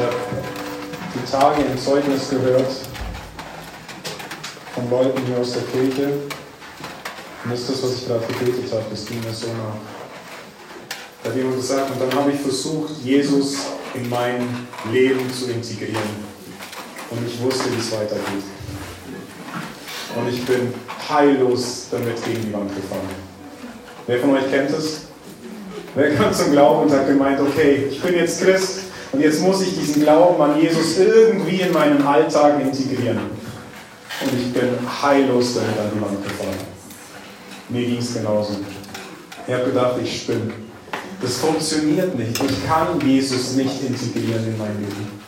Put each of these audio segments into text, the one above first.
Ich habe die Tage ein Zeugnis gehört von Leuten hier aus der Kirche. Und das ist das, was ich gerade gebetet habe, das ging mir so nach. Da hat jemand gesagt, und dann habe ich versucht, Jesus in mein Leben zu integrieren. Und ich wusste, wie es weitergeht. Und ich bin heillos damit gegen die Wand gefahren. Wer von euch kennt es? Wer kam zum Glauben und hat gemeint, okay, ich bin jetzt Christ und jetzt muss ich diesen Glauben an Jesus irgendwie in meinen Alltag integrieren. Und ich bin heillos damit an die Wand gefahren. Mir ging es genauso. Ich habe gedacht, ich spinne. Das funktioniert nicht. Ich kann Jesus nicht integrieren in mein Leben.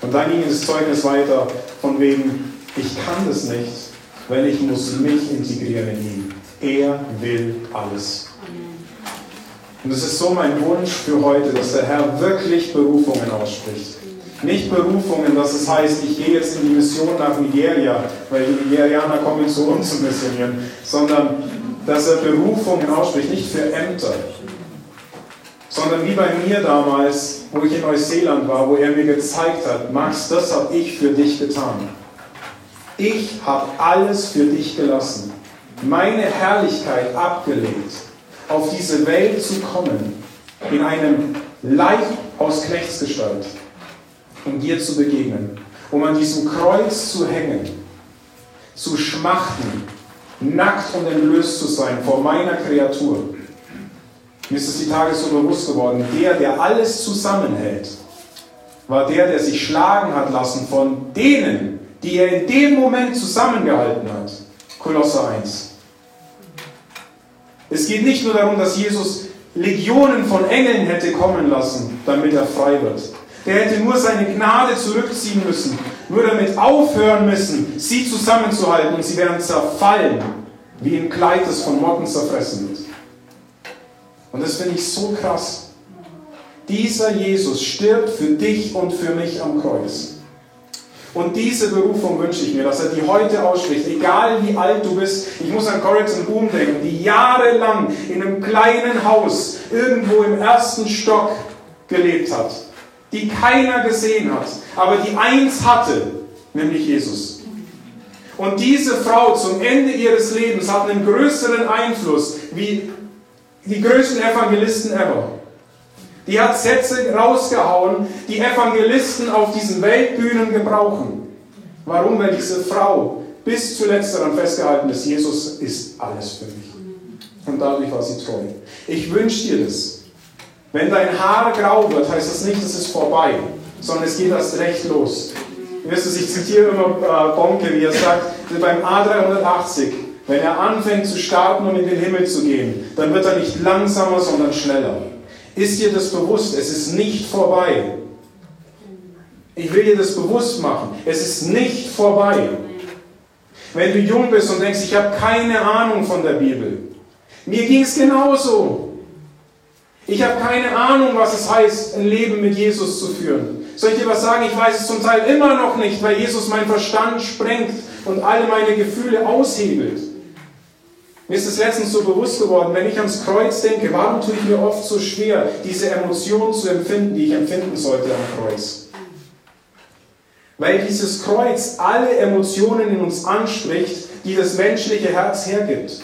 Und dann ging das Zeugnis weiter von wegen, ich kann das nicht, weil ich muss mich integrieren in ihn. Er will alles. Und es ist so mein Wunsch für heute, dass der Herr wirklich Berufungen ausspricht. Nicht Berufungen, dass es heißt, ich gehe jetzt in die Mission nach Nigeria, weil die Nigerianer kommen zu uns zu missionieren, sondern dass er Berufungen ausspricht, nicht für Ämter, sondern wie bei mir damals, wo ich in Neuseeland war, wo er mir gezeigt hat, Max, das habe ich für dich getan. Ich habe alles für dich gelassen, meine Herrlichkeit abgelegt auf diese Welt zu kommen, in einem Leib aus Knechtsgestalt, um dir zu begegnen, um an diesem Kreuz zu hängen, zu schmachten, nackt und entblößt zu sein vor meiner Kreatur. Mir ist es die Tage so bewusst geworden, der, der alles zusammenhält, war der, der sich schlagen hat lassen von denen, die er in dem Moment zusammengehalten hat. Kolosser 1. Es geht nicht nur darum, dass Jesus Legionen von Engeln hätte kommen lassen, damit er frei wird. Der hätte nur seine Gnade zurückziehen müssen, nur damit aufhören müssen, sie zusammenzuhalten und sie wären zerfallen, wie ein Kleid, das von Motten zerfressen wird. Und das finde ich so krass. Dieser Jesus stirbt für dich und für mich am Kreuz. Und diese Berufung wünsche ich mir, dass er die heute ausspricht, egal wie alt du bist. Ich muss an Corrie Boom denken, die jahrelang in einem kleinen Haus irgendwo im ersten Stock gelebt hat, die keiner gesehen hat, aber die eins hatte, nämlich Jesus. Und diese Frau zum Ende ihres Lebens hat einen größeren Einfluss wie die größten Evangelisten ever. Die hat Sätze rausgehauen, die Evangelisten auf diesen Weltbühnen gebrauchen. Warum? Weil diese Frau bis zuletzt daran festgehalten ist, Jesus ist alles für mich. Und dadurch war sie treu. Ich wünsche dir das. Wenn dein Haar grau wird, heißt das nicht, es ist vorbei, sondern es geht erst recht los. Ich zitiere immer äh, Bonke, wie er sagt, beim A380, wenn er anfängt zu starten und in den Himmel zu gehen, dann wird er nicht langsamer, sondern schneller. Ist dir das bewusst? Es ist nicht vorbei. Ich will dir das bewusst machen. Es ist nicht vorbei. Wenn du jung bist und denkst, ich habe keine Ahnung von der Bibel. Mir ging es genauso. Ich habe keine Ahnung, was es heißt, ein Leben mit Jesus zu führen. Soll ich dir was sagen? Ich weiß es zum Teil immer noch nicht, weil Jesus meinen Verstand sprengt und alle meine Gefühle aushebelt. Mir ist es letztens so bewusst geworden, wenn ich ans Kreuz denke, warum tue ich mir oft so schwer, diese Emotionen zu empfinden, die ich empfinden sollte am Kreuz? Weil dieses Kreuz alle Emotionen in uns anspricht, die das menschliche Herz hergibt.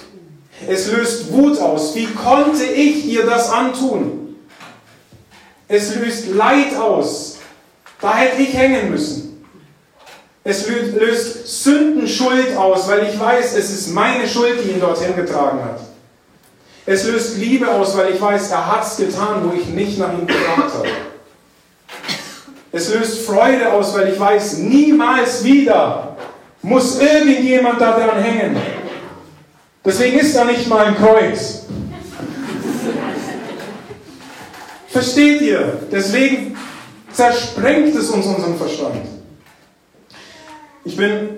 Es löst Wut aus. Wie konnte ich dir das antun? Es löst Leid aus. Da hätte ich hängen müssen. Es löst Sündenschuld aus, weil ich weiß, es ist meine Schuld, die ihn dorthin getragen hat. Es löst Liebe aus, weil ich weiß, er hat es getan, wo ich nicht nach ihm gefragt habe. Es löst Freude aus, weil ich weiß, niemals wieder muss irgendjemand daran hängen. Deswegen ist da nicht mal ein Kreuz. Versteht ihr? Deswegen zersprengt es uns unseren Verstand. Ich bin,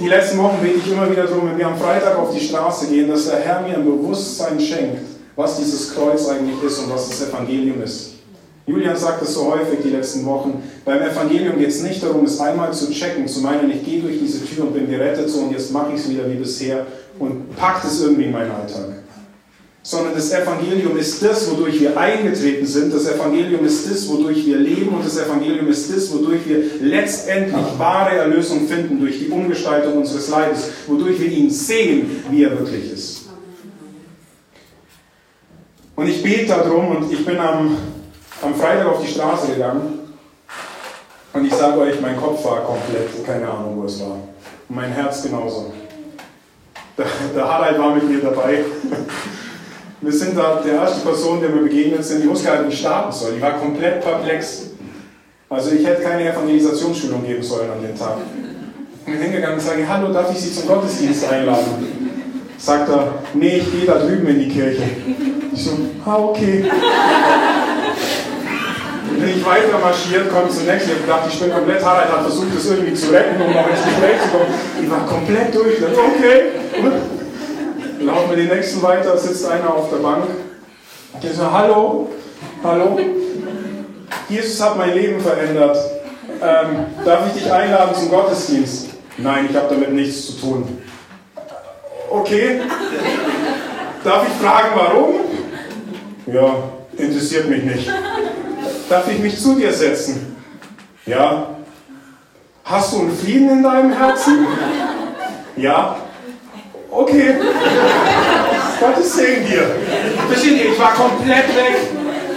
die letzten Wochen bete ich immer wieder darum, wenn wir am Freitag auf die Straße gehen, dass der Herr mir ein Bewusstsein schenkt, was dieses Kreuz eigentlich ist und was das Evangelium ist. Julian sagt es so häufig die letzten Wochen. Beim Evangelium geht es nicht darum, es einmal zu checken, zu meinen, ich gehe durch diese Tür und bin gerettet so und jetzt mache ich es wieder wie bisher und packt es irgendwie in meinen Alltag. Sondern das Evangelium ist das, wodurch wir eingetreten sind. Das Evangelium ist das, wodurch wir leben und das Evangelium ist das, wodurch wir letztendlich wahre Erlösung finden durch die Umgestaltung unseres Leibes, wodurch wir ihn sehen, wie er wirklich ist. Und ich bete darum und ich bin am, am Freitag auf die Straße gegangen und ich sage euch, mein Kopf war komplett, keine Ahnung, wo es war. Und mein Herz genauso. Der, der Harald war mit mir dabei. Wir sind da der erste Person, der mir begegnet sind, die wusste gar nicht, starten soll. Die war komplett perplex. Also ich hätte keine Evangelisationsschulung geben sollen an dem Tag. Ich bin hingegangen und sage, hallo, darf ich Sie zum Gottesdienst einladen? Sagt er, nee, ich gehe da drüben in die Kirche. Ich so, ah, okay. Bin ich weiter marschiert, komme zum nächsten. Ich gedacht, ich bin komplett Harald hat versucht, das irgendwie zu retten, um noch ins Gespräch zu kommen. Ich war komplett durch. Dachte, okay. Laufen wir den nächsten weiter, sitzt einer auf der Bank. Ich so, hallo, hallo. Jesus hat mein Leben verändert. Ähm, darf ich dich einladen zum Gottesdienst? Nein, ich habe damit nichts zu tun. Okay. Darf ich fragen, warum? Ja, interessiert mich nicht. Darf ich mich zu dir setzen? Ja. Hast du einen Frieden in deinem Herzen? Ja. Okay. Gottes Segen dir. Versteht ihr, ich war komplett weg.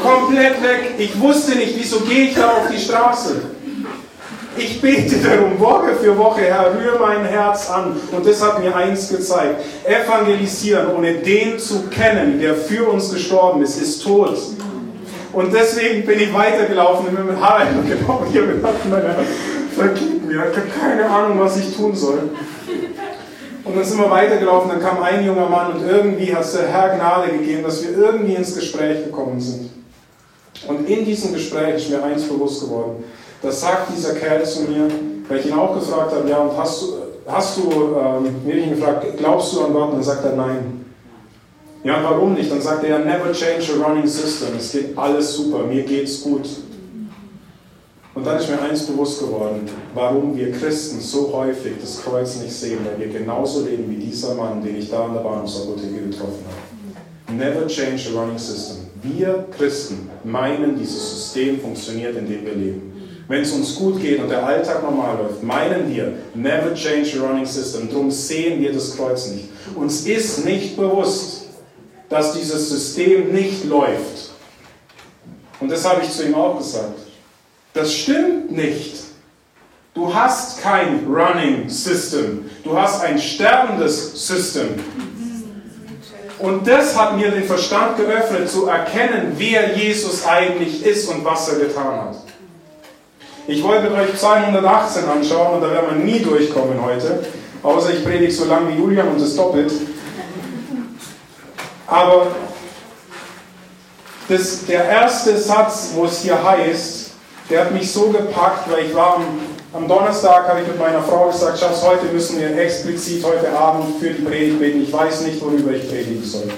Komplett weg. Ich wusste nicht, wieso gehe ich da auf die Straße. Ich bete darum, Woche für Woche, Herr, rühre mein Herz an. Und das hat mir eins gezeigt. Evangelisieren, ohne den zu kennen, der für uns gestorben ist, ist tot. Und deswegen bin ich weitergelaufen mit Harald genau hier meiner vergib mir, ich habe keine Ahnung, was ich tun soll. Und dann sind wir weitergelaufen, dann kam ein junger Mann und irgendwie hat der Herr Gnade gegeben, dass wir irgendwie ins Gespräch gekommen sind. Und in diesem Gespräch ist mir eins bewusst geworden. Da sagt dieser Kerl zu mir, weil ich ihn auch gefragt habe, ja, und hast du, hast du ähm, mir ihn gefragt, glaubst du an Gott? Und dann sagt er, nein. Ja, warum nicht? Dann sagt er, never change a running system. Es geht alles super, mir geht's gut. Und dann ist mir eins bewusst geworden, warum wir Christen so häufig das Kreuz nicht sehen, weil wir genauso leben wie dieser Mann, den ich da an der Bahnhofsapotheke getroffen habe. Never change a running system. Wir Christen meinen, dieses System funktioniert, in dem wir leben. Wenn es uns gut geht und der Alltag normal läuft, meinen wir, never change a running system. Darum sehen wir das Kreuz nicht. Uns ist nicht bewusst, dass dieses System nicht läuft. Und das habe ich zu ihm auch gesagt. Das stimmt nicht. Du hast kein Running System. Du hast ein sterbendes System. Und das hat mir den Verstand geöffnet, zu erkennen, wer Jesus eigentlich ist und was er getan hat. Ich wollte mit euch Psalm 118 anschauen und da werden wir nie durchkommen heute, außer ich predige so lang wie Julian und das doppelt. Aber das, der erste Satz, wo es hier heißt, der hat mich so gepackt, weil ich war am, am Donnerstag, habe ich mit meiner Frau gesagt, Schatz, heute müssen wir explizit heute Abend für die Predigt beten. Ich weiß nicht, worüber ich predigen soll.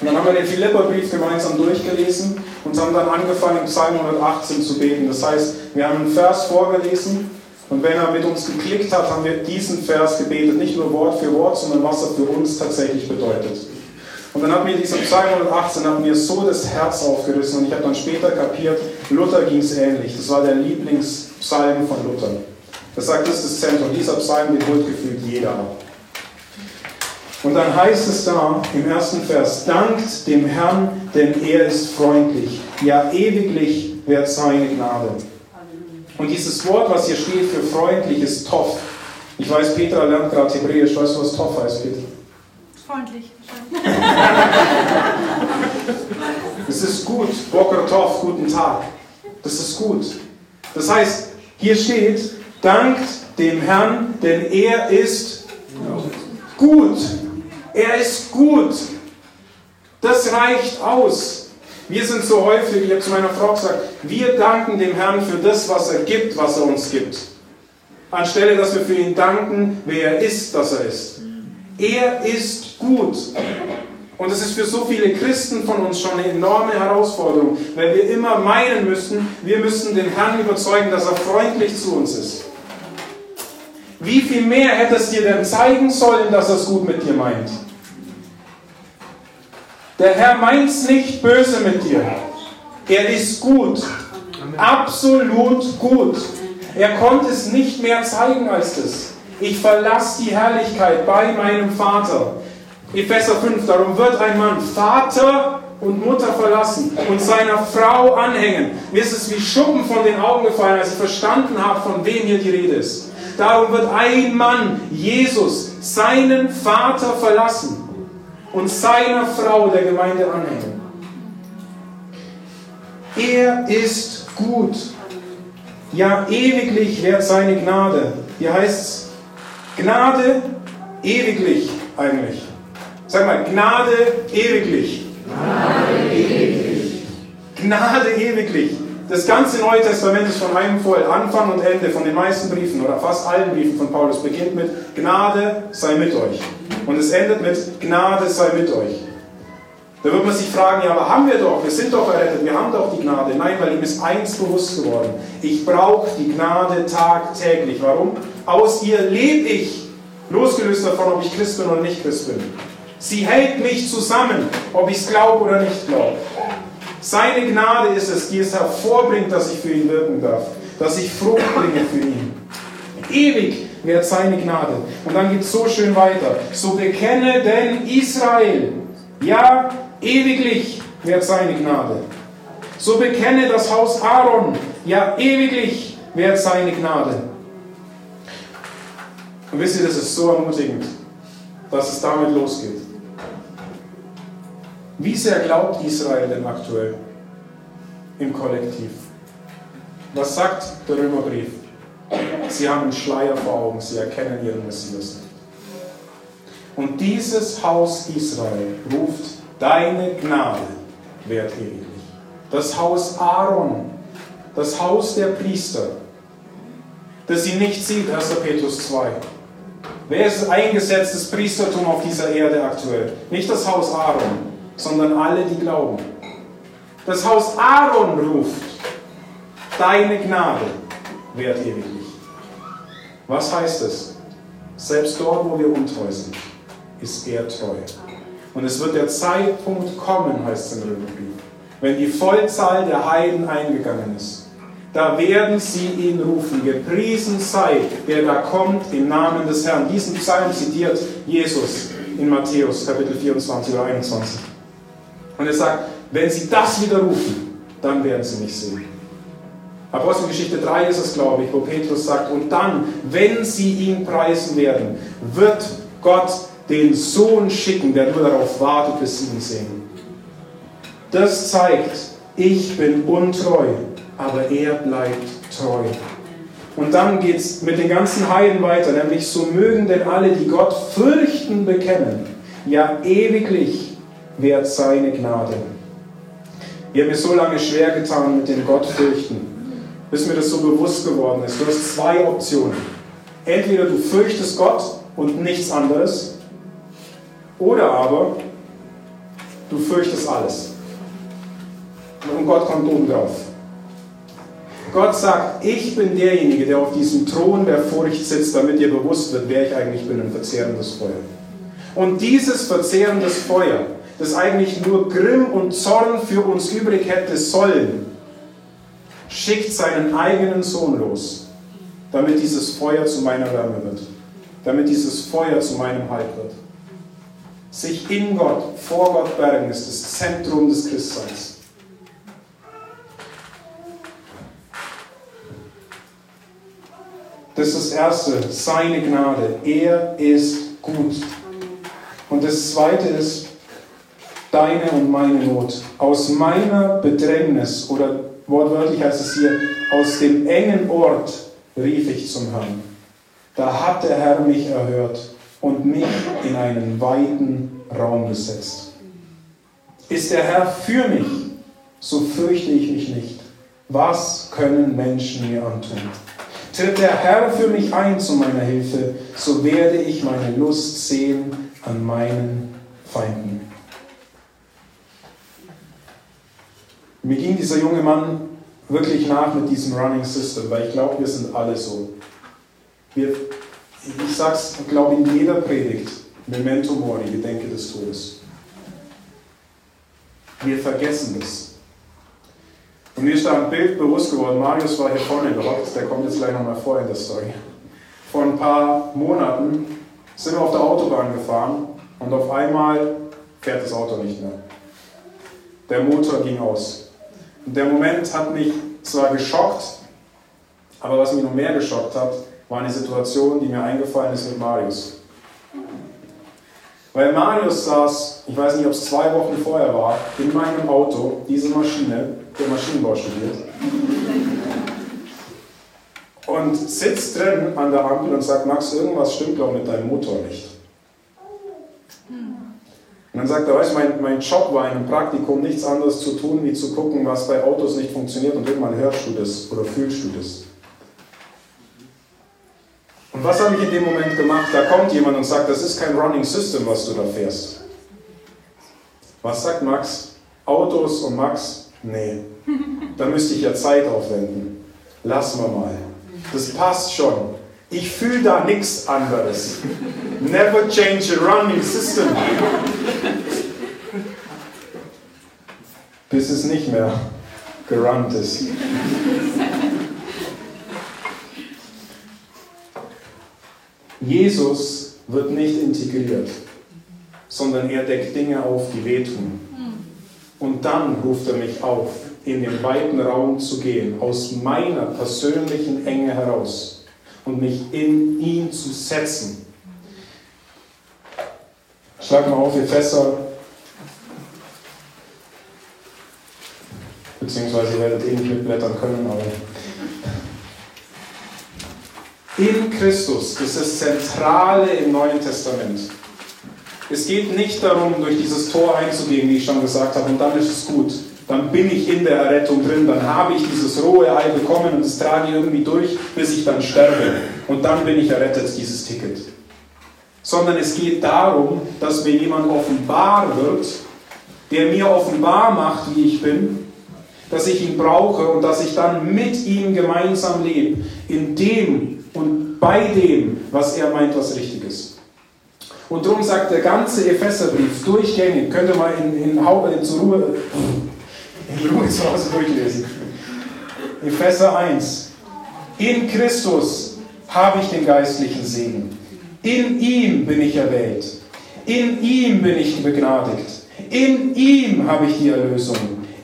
Und dann haben wir den Philipperbrief gemeinsam durchgelesen und haben dann angefangen, Psalm 118 zu beten. Das heißt, wir haben einen Vers vorgelesen und wenn er mit uns geklickt hat, haben wir diesen Vers gebetet. Nicht nur Wort für Wort, sondern was er für uns tatsächlich bedeutet. Und dann hat mir dieser Psalm 118 hat mir so das Herz aufgerissen und ich habe dann später kapiert, Luther ging es ähnlich. Das war der Lieblingspsalm von Luther. Das sagt, das ist das Zentrum. Dieser Psalm, den holt gefühlt jeder. Und dann heißt es da im ersten Vers, dankt dem Herrn, denn er ist freundlich. Ja, ewiglich wird seine Gnade. Und dieses Wort, was hier steht für freundlich, ist Toff. Ich weiß, Petra lernt gerade Hebräisch. Weißt du, was Toff heißt, Petra? Freundlich. Es ist gut. Boker Tov, guten Tag. Das ist gut. Das heißt, hier steht, dankt dem Herrn, denn er ist gut. Er ist gut. Das reicht aus. Wir sind so häufig, ich habe zu meiner Frau gesagt, wir danken dem Herrn für das, was er gibt, was er uns gibt. Anstelle, dass wir für ihn danken, wer er ist, dass er ist. Er ist gut. Und das ist für so viele Christen von uns schon eine enorme Herausforderung, weil wir immer meinen müssen, wir müssen den Herrn überzeugen, dass er freundlich zu uns ist. Wie viel mehr hätte es dir denn zeigen sollen, dass er es gut mit dir meint? Der Herr meint's nicht böse mit dir. Er ist gut. Absolut gut. Er konnte es nicht mehr zeigen als das. Ich verlasse die Herrlichkeit bei meinem Vater. Epheser 5, darum wird ein Mann Vater und Mutter verlassen und seiner Frau anhängen. Mir ist es wie Schuppen von den Augen gefallen, als ich verstanden habe, von wem hier die Rede ist. Darum wird ein Mann, Jesus, seinen Vater verlassen und seiner Frau der Gemeinde anhängen. Er ist gut. Ja, ewiglich währt seine Gnade. Hier heißt es Gnade ewiglich eigentlich. Sag mal, Gnade ewiglich. Gnade ewiglich. Gnade ewiglich. Das ganze Neue Testament ist von einem voll, Anfang und Ende von den meisten Briefen oder fast allen Briefen von Paulus beginnt mit Gnade sei mit euch. Und es endet mit Gnade sei mit euch. Da wird man sich fragen, ja, aber haben wir doch, wir sind doch errettet, wir haben doch die Gnade. Nein, weil ihm ist eins bewusst geworden. Ich brauche die Gnade tagtäglich. Warum? Aus ihr lebe ich, losgelöst davon, ob ich Christ bin oder nicht Christ bin. Sie hält mich zusammen, ob ich es glaube oder nicht glaube. Seine Gnade ist es, die es hervorbringt, dass ich für ihn wirken darf, dass ich Frucht bringe für ihn. Ewig wird seine Gnade. Und dann geht es so schön weiter. So bekenne denn Israel, ja, ewiglich wird seine Gnade. So bekenne das Haus Aaron, ja, ewiglich wird seine Gnade. Und wisst ihr, das ist so ermutigend, dass es damit losgeht. Wie sehr glaubt Israel denn aktuell im Kollektiv? Was sagt der Römerbrief? Sie haben einen Schleier vor Augen, sie erkennen ihren Messias nicht. Und dieses Haus Israel ruft, deine Gnade währt ewiglich. Das Haus Aaron, das Haus der Priester, das sie nicht sieht, 1. Petrus 2. Wer ist eingesetztes Priestertum auf dieser Erde aktuell? Nicht das Haus Aaron, sondern alle, die glauben. Das Haus Aaron ruft, deine Gnade währt ewiglich. Was heißt es? Selbst dort, wo wir untreu sind, ist er treu. Und es wird der Zeitpunkt kommen, heißt es im Römerbrief, wenn die Vollzahl der Heiden eingegangen ist. Da werden sie ihn rufen, gepriesen sei, der da kommt im Namen des Herrn. Diesen Psalm zitiert Jesus in Matthäus Kapitel 24 oder 21. Und er sagt, wenn sie das wieder rufen, dann werden sie mich sehen. Apostelgeschichte 3 ist es, glaube ich, wo Petrus sagt, und dann, wenn sie ihn preisen werden, wird Gott den Sohn schicken, der nur darauf wartet, bis sie ihn sehen. Das zeigt, ich bin untreu, aber er bleibt treu. Und dann geht es mit den ganzen Heiden weiter, nämlich so mögen denn alle, die Gott fürchten, bekennen, ja ewiglich wert seine Gnade. Ich habe mir so lange schwer getan mit dem Gott fürchten, bis mir das so bewusst geworden ist. Du hast zwei Optionen. Entweder du fürchtest Gott und nichts anderes, oder aber du fürchtest alles. Und Gott kommt oben drauf. Gott sagt, ich bin derjenige, der auf diesem Thron der Furcht sitzt, damit dir bewusst wird, wer ich eigentlich bin, ein verzehrendes Feuer. Und dieses verzehrendes Feuer, das eigentlich nur Grimm und Zorn für uns übrig hätte sollen, schickt seinen eigenen Sohn los, damit dieses Feuer zu meiner Wärme wird, damit dieses Feuer zu meinem Halt wird. Sich in Gott, vor Gott bergen, ist das Zentrum des Christseins. Das ist das Erste, seine Gnade. Er ist gut. Und das Zweite ist deine und meine Not. Aus meiner Bedrängnis, oder wortwörtlich heißt es hier, aus dem engen Ort rief ich zum Herrn. Da hat der Herr mich erhört und mich in einen weiten Raum gesetzt. Ist der Herr für mich, so fürchte ich mich nicht. Was können Menschen mir antun? Tritt der Herr für mich ein zu meiner Hilfe, so werde ich meine Lust sehen an meinen Feinden. Mir ging dieser junge Mann wirklich nach mit diesem Running System, weil ich glaube, wir sind alle so. Wir, ich sage es, glaube in jeder Predigt, Memento Mori, Gedenke des Todes. Wir vergessen das. Und mir ist da ein Bild bewusst geworden. Marius war hier vorne gehockt, der kommt jetzt gleich nochmal vor in der Story. Vor ein paar Monaten sind wir auf der Autobahn gefahren und auf einmal fährt das Auto nicht mehr. Der Motor ging aus. Und der Moment hat mich zwar geschockt, aber was mich noch mehr geschockt hat, war eine Situation, die mir eingefallen ist mit Marius. Weil Marius saß, ich weiß nicht, ob es zwei Wochen vorher war, in meinem Auto, diese Maschine, der Maschinenbau studiert, und sitzt drin an der Ampel und sagt, Max, irgendwas stimmt doch mit deinem Motor nicht. Und dann sagt er, weißt du, mein, mein Job war in einem Praktikum nichts anderes zu tun, wie zu gucken, was bei Autos nicht funktioniert und irgendwann hörst du das oder fühlst du das. Und was habe ich in dem Moment gemacht? Da kommt jemand und sagt, das ist kein Running System, was du da fährst. Was sagt Max? Autos und Max? Nee. Da müsste ich ja Zeit aufwenden. Lass mal mal. Das passt schon. Ich fühle da nichts anderes. Never change a running system. Bis es nicht mehr gerannt ist. Jesus wird nicht integriert, sondern er deckt Dinge auf, die wehtun. Und dann ruft er mich auf, in den weiten Raum zu gehen, aus meiner persönlichen Enge heraus und mich in ihn zu setzen. Schlag mal auf, Epheser, beziehungsweise ihr werdet eh nicht mitblättern können, aber in Christus ist das Zentrale im Neuen Testament. Es geht nicht darum, durch dieses Tor einzugehen, wie ich schon gesagt habe, und dann ist es gut. Dann bin ich in der Errettung drin, dann habe ich dieses rohe Ei bekommen und es trage irgendwie durch, bis ich dann sterbe. Und dann bin ich errettet, dieses Ticket. Sondern es geht darum, dass mir jemand offenbar wird, der mir offenbar macht, wie ich bin, dass ich ihn brauche und dass ich dann mit ihm gemeinsam lebe, in dem und bei dem, was er meint, was richtig ist. Und darum sagt der ganze Epheserbrief durchgängig, könnt ihr mal in, in, in, zur Ruhe, in Ruhe zu Hause durchlesen. Epheser 1. In Christus habe ich den geistlichen Segen. In ihm bin ich erwählt. In ihm bin ich begnadigt. In ihm habe ich die Erlösung.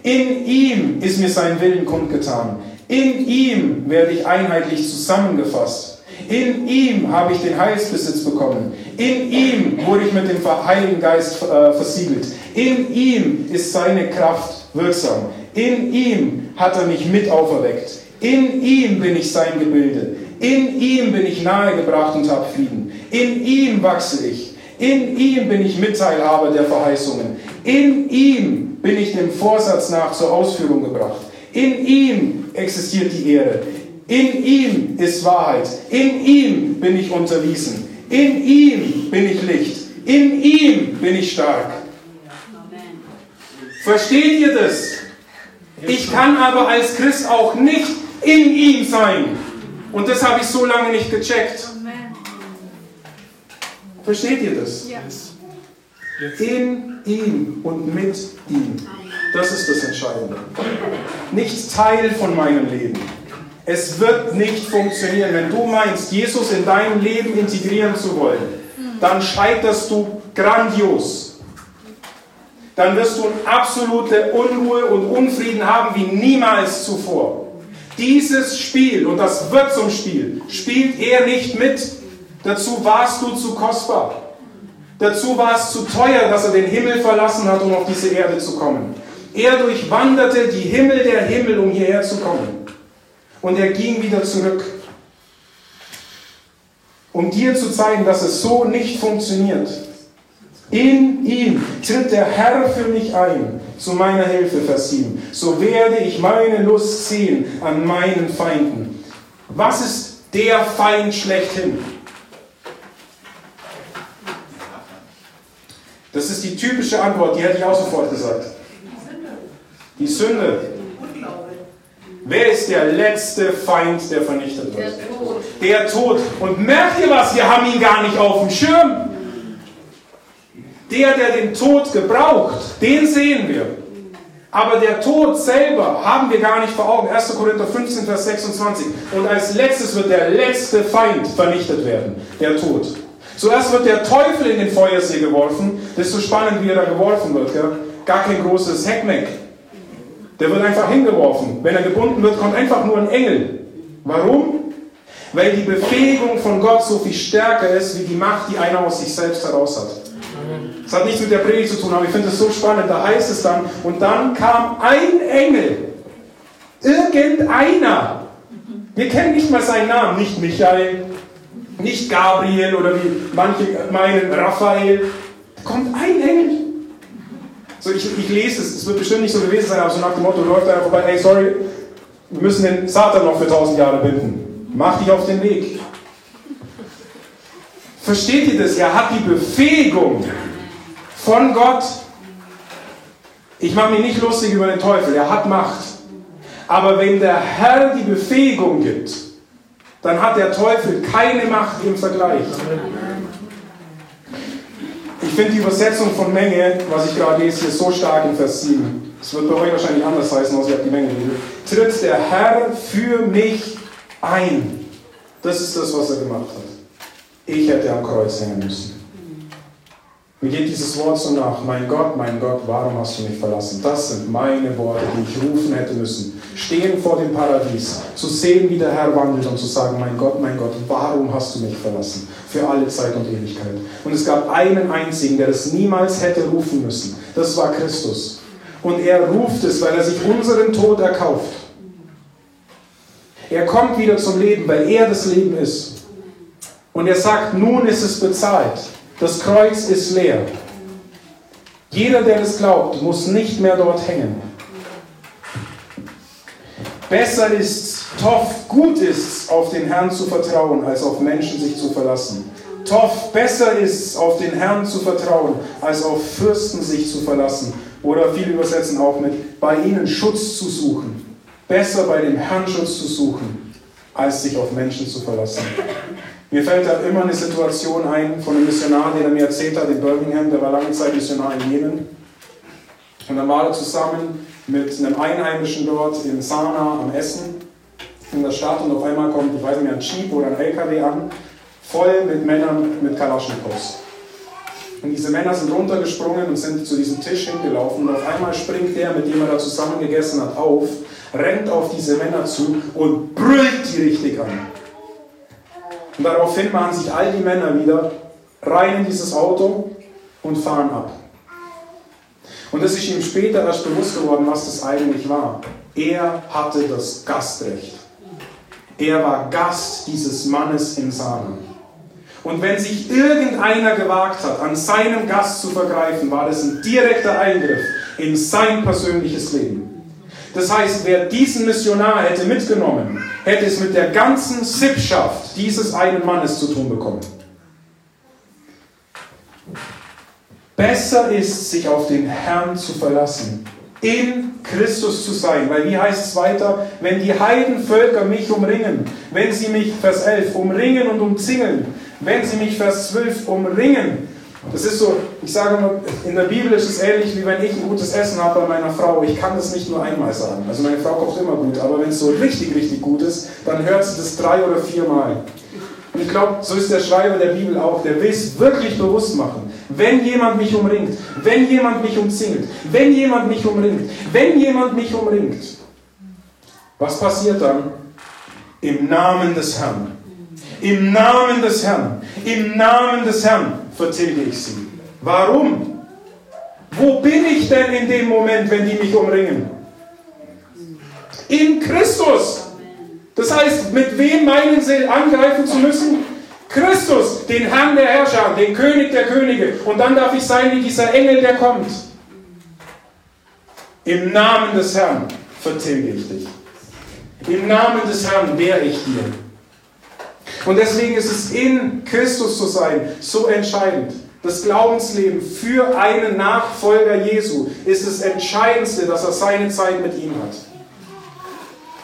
In ihm ist mir sein Willen kundgetan. In ihm werde ich einheitlich zusammengefasst. In ihm habe ich den Heilsbesitz bekommen. In ihm wurde ich mit dem Heiligen Geist äh, versiegelt. In ihm ist seine Kraft wirksam. In ihm hat er mich mit auferweckt. In ihm bin ich sein Gebilde. In ihm bin ich nahegebracht und habe Frieden. In ihm wachse ich. In ihm bin ich Mitteilhaber der Verheißungen. In ihm bin ich dem Vorsatz nach zur Ausführung gebracht. In ihm existiert die Ehre. In ihm ist Wahrheit. In ihm bin ich unterwiesen. In ihm bin ich Licht. In ihm bin ich stark. Versteht ihr das? Ich kann aber als Christ auch nicht in ihm sein. Und das habe ich so lange nicht gecheckt. Versteht ihr das? In ihm und mit ihm. Das ist das Entscheidende. Nicht Teil von meinem Leben. Es wird nicht funktionieren. Wenn du meinst, Jesus in dein Leben integrieren zu wollen, dann scheiterst du grandios. Dann wirst du absolute Unruhe und Unfrieden haben wie niemals zuvor. Dieses Spiel, und das wird zum Spiel, spielt er nicht mit. Dazu warst du zu kostbar. Dazu war es zu teuer, dass er den Himmel verlassen hat, um auf diese Erde zu kommen. Er durchwanderte die Himmel der Himmel, um hierher zu kommen. Und er ging wieder zurück, um dir zu zeigen, dass es so nicht funktioniert. In ihm tritt der Herr für mich ein, zu meiner Hilfe, Vers 7. So werde ich meine Lust sehen an meinen Feinden. Was ist der Feind schlechthin? Das ist die typische Antwort, die hätte ich auch sofort gesagt. Die Sünde. Wer ist der letzte Feind, der vernichtet wird? Der Tod. Der Tod. Und merkt ihr was? Wir haben ihn gar nicht auf dem Schirm. Der, der den Tod gebraucht, den sehen wir. Aber der Tod selber haben wir gar nicht vor Augen. 1. Korinther 15, Vers 26. Und als letztes wird der letzte Feind vernichtet werden, der Tod. Zuerst wird der Teufel in den Feuersee geworfen. So spannend, wie er da geworfen wird. Gell? Gar kein großes Heckmeck. Der wird einfach hingeworfen. Wenn er gebunden wird, kommt einfach nur ein Engel. Warum? Weil die Befähigung von Gott so viel stärker ist, wie die Macht, die einer aus sich selbst heraus hat. Das hat nichts mit der Predigt zu tun, aber ich finde es so spannend. Da heißt es dann, und dann kam ein Engel. Irgendeiner. Wir kennen nicht mal seinen Namen. Nicht Michael, nicht Gabriel oder wie manche meinen Raphael. Da kommt ein Engel. So, ich, ich lese es, es wird bestimmt nicht so gewesen sein, aber so nach dem Motto läuft einer vorbei, hey, sorry, wir müssen den Satan noch für tausend Jahre binden. Mach dich auf den Weg. Versteht ihr das? Er hat die Befähigung von Gott. Ich mache mich nicht lustig über den Teufel, er hat Macht. Aber wenn der Herr die Befähigung gibt, dann hat der Teufel keine Macht im Vergleich. Ich finde die Übersetzung von Menge, was ich gerade lese, hier so stark in Vers 7. Es wird bei euch wahrscheinlich anders heißen, als ihr habt die Menge gelesen. Tritt der Herr für mich ein. Das ist das, was er gemacht hat. Ich hätte am Kreuz hängen müssen. Mir geht dieses Wort so nach, mein Gott, mein Gott, warum hast du mich verlassen? Das sind meine Worte, die ich rufen hätte müssen. Stehen vor dem Paradies, zu sehen, wie der Herr wandelt und zu sagen, mein Gott, mein Gott, warum hast du mich verlassen? Für alle Zeit und Ewigkeit. Und es gab einen einzigen, der das niemals hätte rufen müssen. Das war Christus. Und er ruft es, weil er sich unseren Tod erkauft. Er kommt wieder zum Leben, weil er das Leben ist. Und er sagt, nun ist es bezahlt. Das Kreuz ist leer. Jeder, der es glaubt, muss nicht mehr dort hängen. Besser ist, Toff, gut ist, auf den Herrn zu vertrauen, als auf Menschen sich zu verlassen. Toff, besser ist, auf den Herrn zu vertrauen, als auf Fürsten sich zu verlassen. Oder viele übersetzen auch mit, bei ihnen Schutz zu suchen. Besser bei dem Herrn Schutz zu suchen, als sich auf Menschen zu verlassen. Mir fällt da immer eine Situation ein von einem Missionar, der mir erzählt hat in Birmingham, der war lange Zeit Missionar in Jemen. Und dann war er zusammen mit einem Einheimischen dort in Sana am Essen in der Stadt und auf einmal kommt, ich weiß nicht mehr, ein Jeep oder ein LKW an, voll mit Männern mit Kalaschnikows. Und diese Männer sind runtergesprungen und sind zu diesem Tisch hingelaufen und auf einmal springt der, mit dem er da zusammen gegessen hat, auf, rennt auf diese Männer zu und brüllt die richtig an. Und daraufhin machen sich all die Männer wieder rein in dieses Auto und fahren ab. Und es ist ihm später erst bewusst geworden, was das eigentlich war. Er hatte das Gastrecht. Er war Gast dieses Mannes in Sana. Und wenn sich irgendeiner gewagt hat, an seinem Gast zu vergreifen, war das ein direkter Eingriff in sein persönliches Leben. Das heißt, wer diesen Missionar hätte mitgenommen, hätte es mit der ganzen Sippschaft dieses einen Mannes zu tun bekommen. Besser ist, sich auf den Herrn zu verlassen, in Christus zu sein. Weil wie heißt es weiter? Wenn die Heidenvölker mich umringen, wenn sie mich, Vers 11, umringen und umzingeln, wenn sie mich, Vers 12, umringen, das ist so, ich sage immer, in der Bibel ist es ähnlich, wie wenn ich ein gutes Essen habe bei meiner Frau. Ich kann das nicht nur einmal sagen. Also meine Frau kocht immer gut, aber wenn es so richtig, richtig gut ist, dann hört sie das drei oder viermal. Und ich glaube, so ist der Schreiber der Bibel auch. Der will es wirklich bewusst machen. Wenn jemand mich umringt, wenn jemand mich umzingelt, wenn jemand mich umringt, wenn jemand mich umringt, was passiert dann? Im Namen des Herrn. Im Namen des Herrn. Im Namen des Herrn vertilge ich sie. Warum? Wo bin ich denn in dem Moment, wenn die mich umringen? In Christus. Das heißt, mit wem meinen sie angreifen zu müssen? Christus, den Herrn der Herrscher, den König der Könige. Und dann darf ich sein wie dieser Engel, der kommt. Im Namen des Herrn vertilge ich dich. Im Namen des Herrn wehre ich dir. Und deswegen ist es in Christus zu sein so entscheidend. Das Glaubensleben für einen Nachfolger Jesu ist das Entscheidendste, dass er seine Zeit mit ihm hat.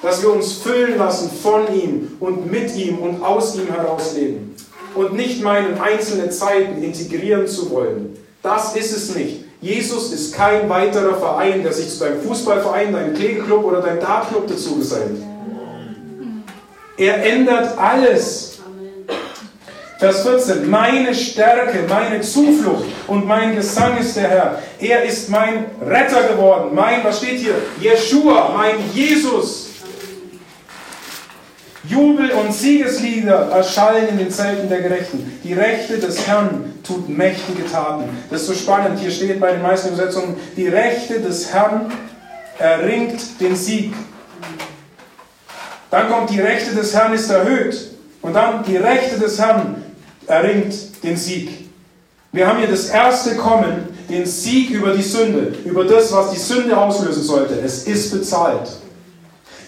Dass wir uns füllen lassen von ihm und mit ihm und aus ihm heraus leben. Und nicht meinen, einzelne Zeiten integrieren zu wollen. Das ist es nicht. Jesus ist kein weiterer Verein, der sich zu deinem Fußballverein, deinem Kegelclub oder deinem Dartclub dazu gesellt. Er ändert alles. Vers 14, meine Stärke, meine Zuflucht und mein Gesang ist der Herr. Er ist mein Retter geworden. Mein, was steht hier? Jeshua, mein Jesus. Jubel und Siegeslieder erschallen in den Zelten der Gerechten. Die Rechte des Herrn tut mächtige Taten. Das ist so spannend. Hier steht bei den meisten Übersetzungen, die Rechte des Herrn erringt den Sieg. Dann kommt die Rechte des Herrn ist erhöht. Und dann die Rechte des Herrn erringt den Sieg. Wir haben hier das erste Kommen, den Sieg über die Sünde, über das, was die Sünde auslösen sollte. Es ist bezahlt.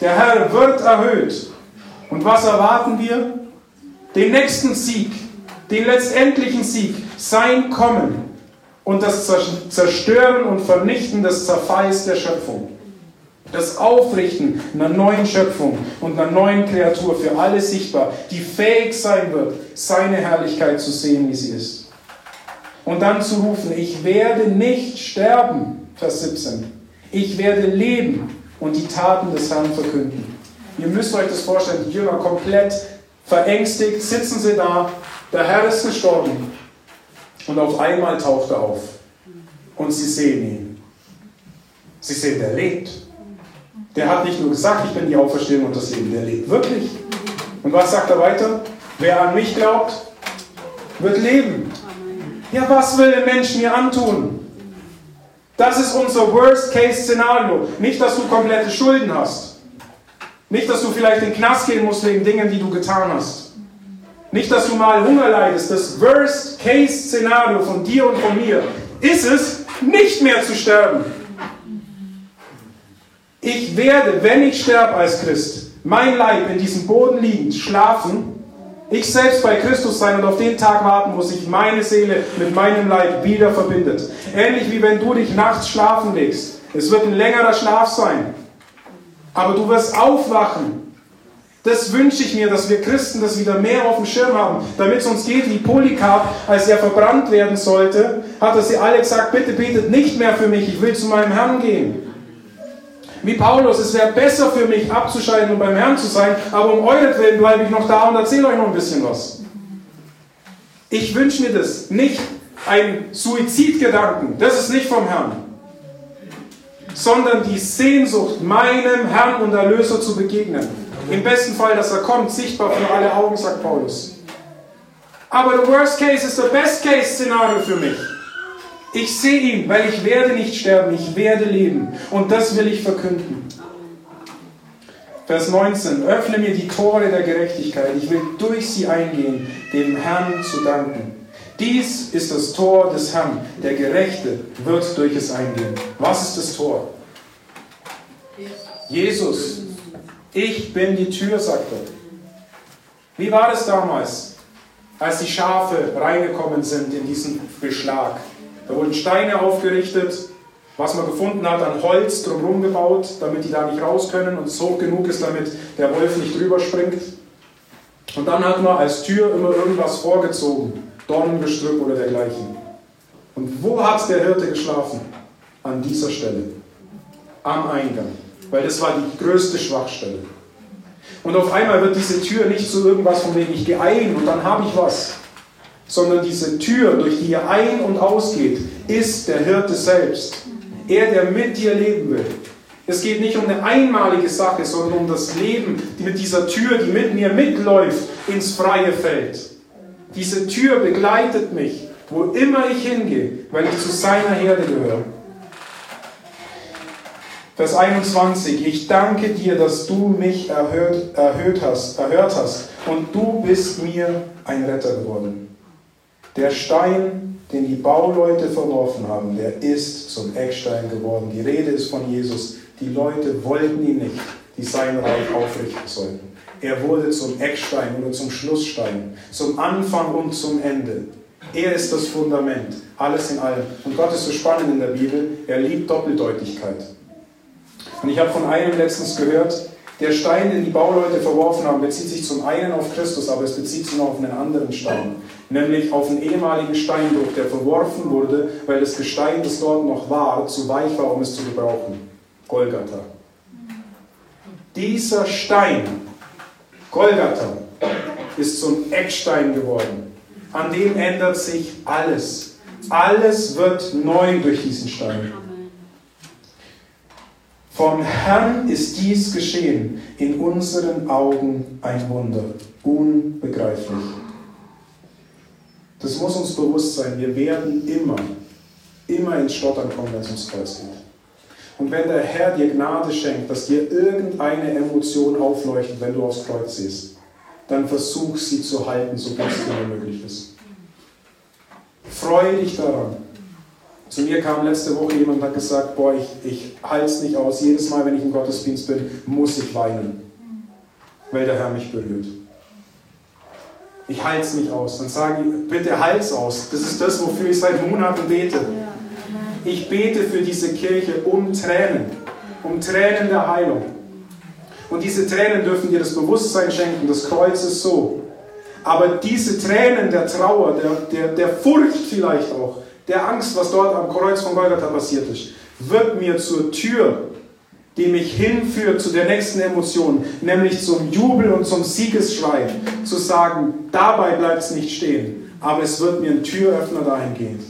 Der Herr wird erhöht. Und was erwarten wir? Den nächsten Sieg, den letztendlichen Sieg, sein Kommen und das Zerstören und Vernichten des Zerfalls der Schöpfung. Das Aufrichten einer neuen Schöpfung und einer neuen Kreatur für alle sichtbar, die fähig sein wird, seine Herrlichkeit zu sehen, wie sie ist. Und dann zu rufen, ich werde nicht sterben, Vers 17. Ich werde leben und die Taten des Herrn verkünden. Ihr müsst euch das vorstellen, die Jünger komplett verängstigt, sitzen sie da, der Herr ist gestorben und auf einmal taucht er auf und sie sehen ihn. Sie sehen, der lebt. Der hat nicht nur gesagt, ich bin die Auferstehung und das Leben, der lebt wirklich. Und was sagt er weiter? Wer an mich glaubt, wird leben. Ja, was will der Mensch mir antun? Das ist unser Worst-Case-Szenario. Nicht, dass du komplette Schulden hast. Nicht, dass du vielleicht in den Knast gehen musst wegen Dingen, die du getan hast. Nicht, dass du mal Hunger leidest. Das Worst-Case-Szenario von dir und von mir ist es, nicht mehr zu sterben. Ich werde, wenn ich sterbe als Christ, mein Leib in diesem Boden liegend, schlafen, ich selbst bei Christus sein und auf den Tag warten, wo sich meine Seele mit meinem Leib wieder verbindet. Ähnlich wie wenn du dich nachts schlafen legst. Es wird ein längerer Schlaf sein. Aber du wirst aufwachen. Das wünsche ich mir, dass wir Christen das wieder mehr auf dem Schirm haben, damit es uns geht wie Polycarp, als er verbrannt werden sollte, hat er sie alle gesagt, bitte betet nicht mehr für mich, ich will zu meinem Herrn gehen. Wie Paulus, es wäre besser für mich abzuscheiden und beim Herrn zu sein, aber um euretwillen bleibe ich noch da und erzähle euch noch ein bisschen was. Ich wünsche mir das, nicht ein Suizidgedanken, das ist nicht vom Herrn sondern die Sehnsucht, meinem Herrn und Erlöser zu begegnen. Im besten Fall, dass er kommt, sichtbar für alle Augen, sagt Paulus. Aber der Worst Case ist das Best Case Szenario für mich. Ich sehe ihn, weil ich werde nicht sterben, ich werde leben. Und das will ich verkünden. Vers 19. Öffne mir die Tore der Gerechtigkeit. Ich will durch sie eingehen, dem Herrn zu danken. Dies ist das Tor des Herrn. Der Gerechte wird durch es eingehen. Was ist das Tor? Jesus. Ich bin die Tür, sagt er. Wie war es damals, als die Schafe reingekommen sind in diesen Beschlag? Da wurden Steine aufgerichtet, was man gefunden hat an Holz drumherum gebaut, damit die da nicht raus können und es genug ist, damit der Wolf nicht drüber springt. Und dann hat man als Tür immer irgendwas vorgezogen. Dornengestrüpp oder dergleichen. Und wo hat der Hirte geschlafen? An dieser Stelle. Am Eingang. Weil das war die größte Schwachstelle. Und auf einmal wird diese Tür nicht zu irgendwas, von dem ich gehe und dann habe ich was. Sondern diese Tür, durch die ihr ein- und ausgeht, ist der Hirte selbst. Er, der mit dir leben will. Es geht nicht um eine einmalige Sache, sondern um das Leben mit dieser Tür, die mit mir mitläuft ins freie Feld. Diese Tür begleitet mich, wo immer ich hingehe, weil ich zu seiner Herde gehöre. Vers 21. Ich danke dir, dass du mich erhört, erhöht hast, erhört hast und du bist mir ein Retter geworden. Der Stein, den die Bauleute verworfen haben, der ist zum Eckstein geworden. Die Rede ist von Jesus. Die Leute wollten ihn nicht, die sein Reich aufrichten sollten. Er wurde zum Eckstein oder zum Schlussstein, zum Anfang und zum Ende. Er ist das Fundament, alles in allem. Und Gott ist so spannend in der Bibel, er liebt Doppeldeutigkeit. Und ich habe von einem letztens gehört, Der Stein, den die Bauleute verworfen haben, bezieht sich zum einen auf Christus, aber es bezieht sich noch auf einen anderen Stein, nämlich auf einen ehemaligen Steinbruch, der verworfen wurde, weil das Gestein, das dort noch war, zu weich war, um es zu gebrauchen. Golgatha. Dieser Stein, Golgatha, ist zum Eckstein geworden. An dem ändert sich alles. Alles wird neu durch diesen Stein. Vom Herrn ist dies geschehen, in unseren Augen ein Wunder, unbegreiflich. Das muss uns bewusst sein, wir werden immer, immer ins Stottern kommen, wenn es ums Kreuz geht. Und wenn der Herr dir Gnade schenkt, dass dir irgendeine Emotion aufleuchtet, wenn du aufs Kreuz siehst, dann versuch sie zu halten, so gut es dir möglich ist. Freue dich daran. Zu mir kam letzte Woche jemand und hat gesagt, boah, ich, ich halte es nicht aus. Jedes Mal, wenn ich im Gottesdienst bin, muss ich weinen, weil der Herr mich berührt. Ich halte es nicht aus. Dann sage ich, bitte halt es aus. Das ist das, wofür ich seit Monaten bete. Ich bete für diese Kirche um Tränen, um Tränen der Heilung. Und diese Tränen dürfen dir das Bewusstsein schenken, das Kreuz ist so. Aber diese Tränen der Trauer, der, der, der Furcht vielleicht auch, der Angst, was dort am Kreuz von Golgatha passiert ist, wird mir zur Tür, die mich hinführt zu der nächsten Emotion, nämlich zum Jubel und zum Siegesschrei, zu sagen, dabei bleibt es nicht stehen, aber es wird mir ein Türöffner dahingehend.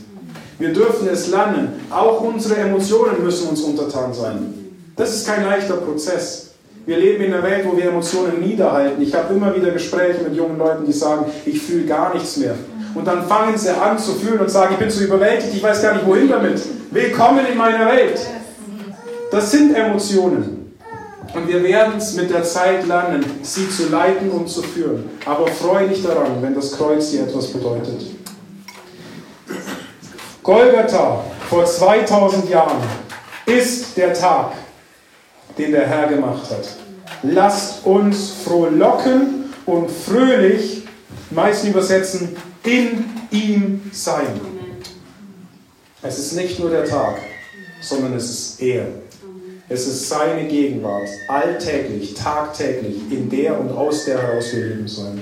Wir dürfen es lernen, auch unsere Emotionen müssen uns untertan sein. Das ist kein leichter Prozess. Wir leben in einer Welt, wo wir Emotionen niederhalten. Ich habe immer wieder Gespräche mit jungen Leuten, die sagen, ich fühle gar nichts mehr. Und dann fangen sie an zu fühlen und sagen, ich bin zu überwältigt, ich weiß gar nicht wohin damit. Willkommen in meiner Welt. Das sind Emotionen. Und wir werden es mit der Zeit lernen, sie zu leiten und zu führen. Aber freue dich daran, wenn das Kreuz dir etwas bedeutet. Golgatha vor 2000 Jahren ist der Tag, den der Herr gemacht hat. Lasst uns frohlocken und fröhlich, meisten übersetzen, in ihm sein. Es ist nicht nur der Tag, sondern es ist er. Es ist seine Gegenwart, alltäglich, tagtäglich, in der und aus der heraus wir leben sollen.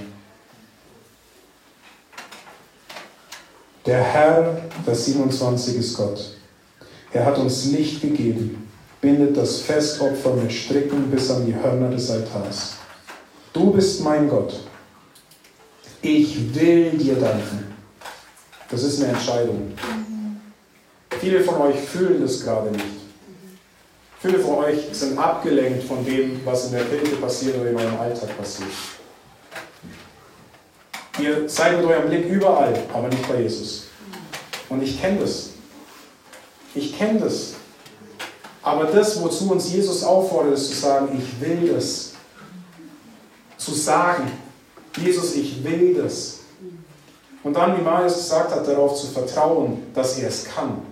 Der Herr, Vers 27 ist Gott. Er hat uns Licht gegeben, bindet das Festopfer mit Stricken bis an die Hörner des Altars. Du bist mein Gott, ich will dir danken. Das ist eine Entscheidung. Viele von euch fühlen das gerade nicht. Viele von euch sind abgelenkt von dem, was in der Kirche passiert oder in eurem Alltag passiert. Ihr seid mit eurem Blick überall, aber nicht bei Jesus. Und ich kenne das. Ich kenne das. Aber das, wozu uns Jesus auffordert, ist zu sagen, ich will das. Zu sagen, Jesus, ich will das. Und dann, wie Marius gesagt hat, darauf zu vertrauen, dass er es kann.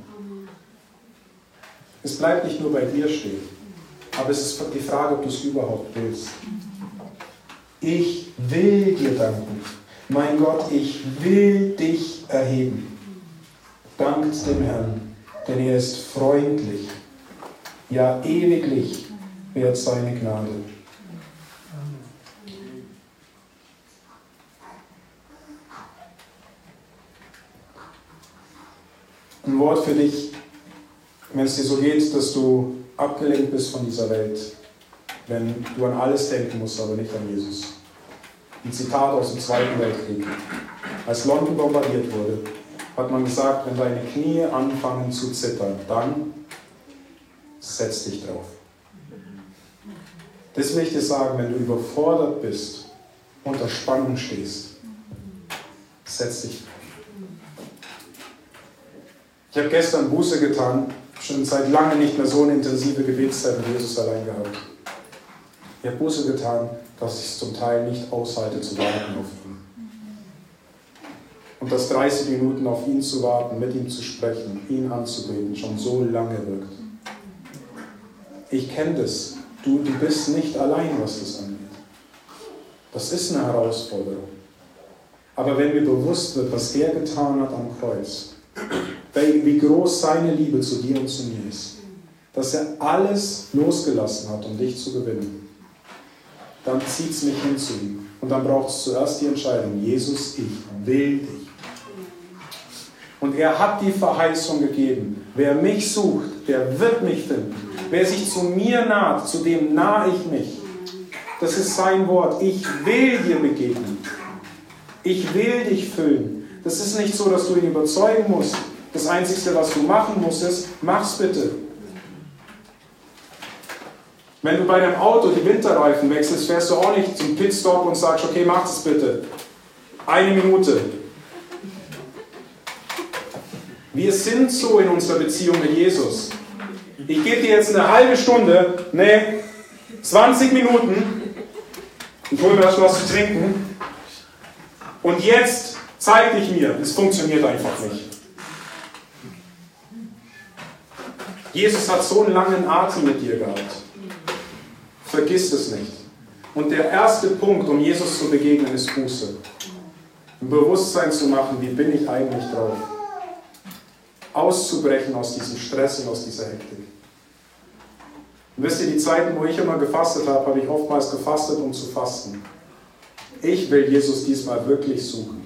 Es bleibt nicht nur bei dir stehen, aber es ist die Frage, ob du es überhaupt willst. Ich will dir danken. Mein Gott, ich will dich erheben. Dankt dem Herrn, denn er ist freundlich. Ja, ewiglich wert seine Gnade. Wort für dich, wenn es dir so geht, dass du abgelenkt bist von dieser Welt, wenn du an alles denken musst, aber nicht an Jesus. Ein Zitat aus dem Zweiten Weltkrieg. Als London bombardiert wurde, hat man gesagt, wenn deine Knie anfangen zu zittern, dann setz dich drauf. Das will ich dir sagen, wenn du überfordert bist, unter Spannung stehst, setz dich drauf. Ich habe gestern Buße getan, schon seit langem nicht mehr so eine intensive Gebetszeit mit Jesus allein gehabt. Ich habe Buße getan, dass ich es zum Teil nicht aushalte zu warten auf ihn. Und dass 30 Minuten auf ihn zu warten, mit ihm zu sprechen, ihn anzubeten, schon so lange wirkt. Ich kenne das. Du, du bist nicht allein, was das angeht. Das ist eine Herausforderung. Aber wenn mir bewusst wird, was er getan hat am Kreuz, wie groß seine Liebe zu dir und zu mir ist. Dass er alles losgelassen hat, um dich zu gewinnen. dann zieht es mich hin zu ihm. Und dann braucht es zuerst die Entscheidung, Jesus, ich will dich. Und er hat die Verheißung gegeben, wer mich sucht, der wird mich finden. Wer sich zu mir naht, zu dem nahe ich mich. Das ist sein Wort. Ich will dir begegnen. Ich will dich füllen. Das ist nicht so, dass du ihn überzeugen musst. Das Einzige, was du machen musst, ist, mach's bitte. Wenn du bei deinem Auto die Winterreifen wechselst, fährst du auch nicht zum Pitstop und sagst, okay, mach es bitte. Eine Minute. Wir sind so in unserer Beziehung mit Jesus. Ich gebe dir jetzt eine halbe Stunde, ne, 20 Minuten. Ich hole mir erst was zu trinken. Und jetzt zeig dich mir. Es funktioniert einfach nicht. Jesus hat so einen langen Atem mit dir gehabt. Vergiss es nicht. Und der erste Punkt, um Jesus zu begegnen, ist Buße. Ein Bewusstsein zu machen, wie bin ich eigentlich drauf. Auszubrechen aus diesem Stress und aus dieser Hektik. Und wisst ihr, die Zeiten, wo ich immer gefastet habe, habe ich oftmals gefastet, um zu fasten. Ich will Jesus diesmal wirklich suchen.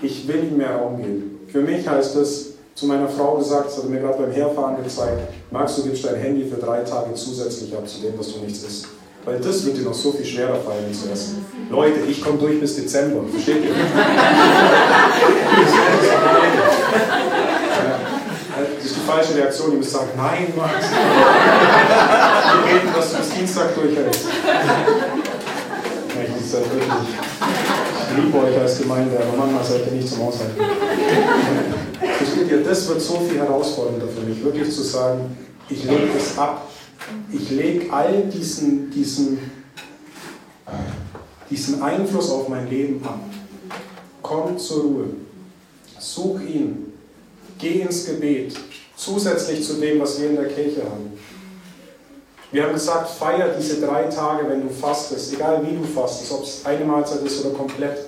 Ich will ihm mehr Raum geben. Für mich heißt es, zu meiner Frau gesagt, das hat er mir gerade beim Herfahren gezeigt, magst du gibst dein Handy für drei Tage zusätzlich ab zu dem, was du nichts isst. Weil das wird dir noch so viel schwerer fallen zu essen. Leute, ich komme durch bis Dezember. Versteht ihr? das ist die falsche Reaktion. Ihr müsst sagen, nein, Max. Wir reden, dass du bis Dienstag durchhältst. Ich liebe euch als Gemeinde, aber manchmal seid ihr nicht zum Aushalten. Versteht ihr, das wird so viel herausfordernder für mich, wirklich zu sagen, ich lege das ab ich lege all diesen, diesen, diesen Einfluss auf mein Leben ab. Komm zur Ruhe. Such ihn. Geh ins Gebet. Zusätzlich zu dem, was wir in der Kirche haben. Wir haben gesagt, feier diese drei Tage, wenn du fastest, egal wie du fastest, ob es eine Mahlzeit ist oder komplett.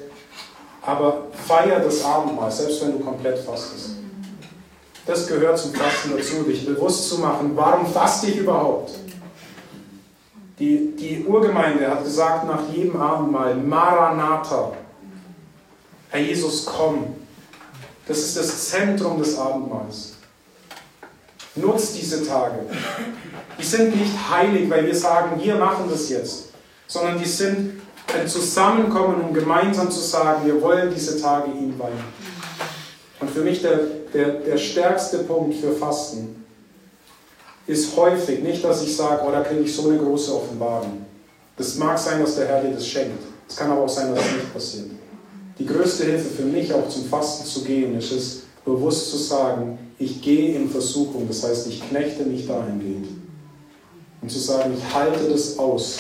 Aber feier das Abendmahl, selbst wenn du komplett fastest. Das gehört zum Fasten dazu, dich bewusst zu machen, warum faste ich überhaupt? Die, die Urgemeinde hat gesagt nach jedem Abendmahl, Maranatha, Herr Jesus, komm. Das ist das Zentrum des Abendmahls. Nutzt diese Tage. Die sind nicht heilig, weil wir sagen, wir machen das jetzt, sondern die sind ein Zusammenkommen, um gemeinsam zu sagen, wir wollen diese Tage ihm weihen. Und für mich der, der, der stärkste Punkt für Fasten ist häufig nicht, dass ich sage, oh, da kriege ich so eine große Offenbarung. Das mag sein, dass der Herr dir das schenkt. Es kann aber auch sein, dass es nicht passiert. Die größte Hilfe für mich auch zum Fasten zu gehen, ist es, bewusst zu sagen, ich gehe in Versuchung. Das heißt, ich knechte mich dahingehend. Und zu sagen, ich halte das aus.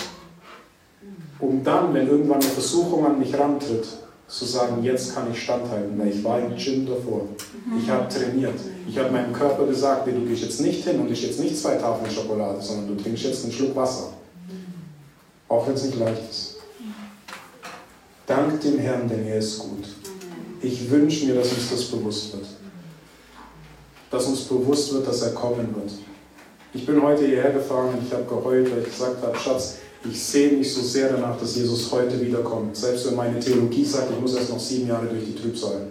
Um dann, wenn irgendwann eine Versuchung an mich rantritt, zu sagen, jetzt kann ich standhalten, weil ich war im Gym davor. Ich habe trainiert. Ich habe meinem Körper gesagt, du gehst jetzt nicht hin und ich jetzt nicht zwei Tafeln Schokolade, sondern du trinkst jetzt einen Schluck Wasser. Auch wenn es nicht leicht ist. Dank dem Herrn, denn er ist gut. Ich wünsche mir, dass uns das bewusst wird. Dass uns bewusst wird, dass er kommen wird. Ich bin heute hierher gefahren und ich habe geheult, weil ich gesagt habe, Schatz, ich sehe mich so sehr danach, dass Jesus heute wiederkommt. Selbst wenn meine Theologie sagt, ich muss erst noch sieben Jahre durch die Trübsal.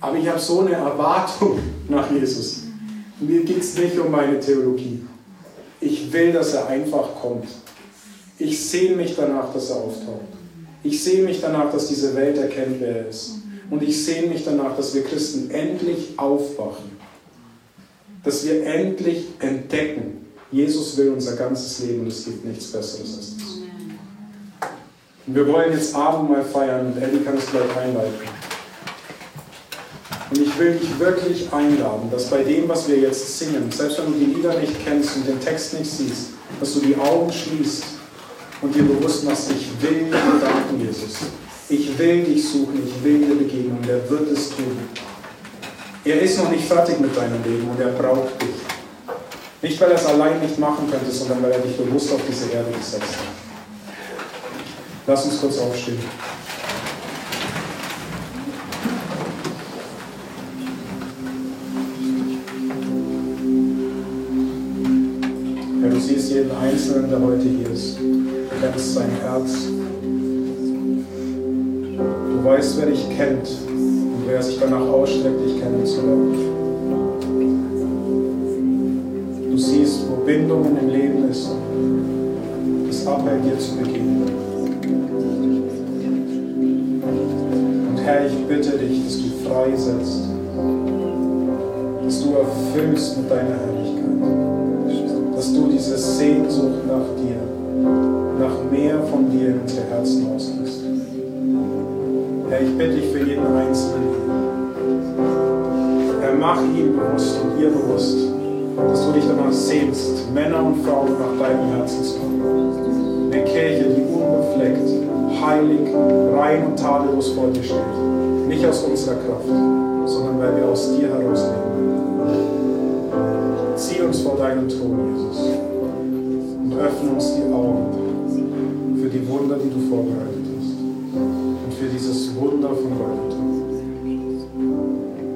Aber ich habe so eine Erwartung nach Jesus. Mir geht es nicht um meine Theologie. Ich will, dass er einfach kommt. Ich sehe mich danach, dass er auftaucht. Ich sehe mich danach, dass diese Welt erkennt, wer er ist. Und ich sehe mich danach, dass wir Christen endlich aufwachen. Dass wir endlich entdecken, Jesus will unser ganzes Leben und es gibt nichts Besseres als das. Und wir wollen jetzt Abendmahl feiern und Ellie kann es gleich einleiten. Und ich will dich wirklich einladen, dass bei dem, was wir jetzt singen, selbst wenn du die Lieder nicht kennst und den Text nicht siehst, dass du die Augen schließt und dir bewusst machst, ich will dir danken, Jesus. Ich will dich suchen, ich will dir begegnen und er wird es tun. Er ist noch nicht fertig mit deinem Leben und er braucht dich. Nicht, weil er es allein nicht machen könnte, sondern weil er dich bewusst auf diese Erde gesetzt hat. Lass uns kurz aufstehen. Herr, du siehst jeden Einzelnen, der heute hier ist. Du kennst sein Herz. weißt, wer dich kennt und wer sich danach ausstreckt, dich kennenzulernen. Siehst, wo Bindungen im Leben ist, das abhält, dir zu begegnen. Und Herr, ich bitte dich, dass du freisetzt, dass du erfüllst mit deiner Herrlichkeit, dass du diese Sehnsucht nach dir, nach mehr von dir in unsere Herzen ausgibst. Herr, ich bitte dich für jeden Einzelnen. Herr, mach ihn bewusst und ihr bewusst, dass du dich danach sehnst, Männer und Frauen nach deinem Herzen zu machen. Eine Kirche, die unbefleckt, heilig, rein und tadellos vor dir steht. Nicht aus unserer Kraft, sondern weil wir aus dir heraus leben. Zieh uns vor deinem Thron, Jesus, und öffne uns die Augen für die Wunder, die du vorbereitet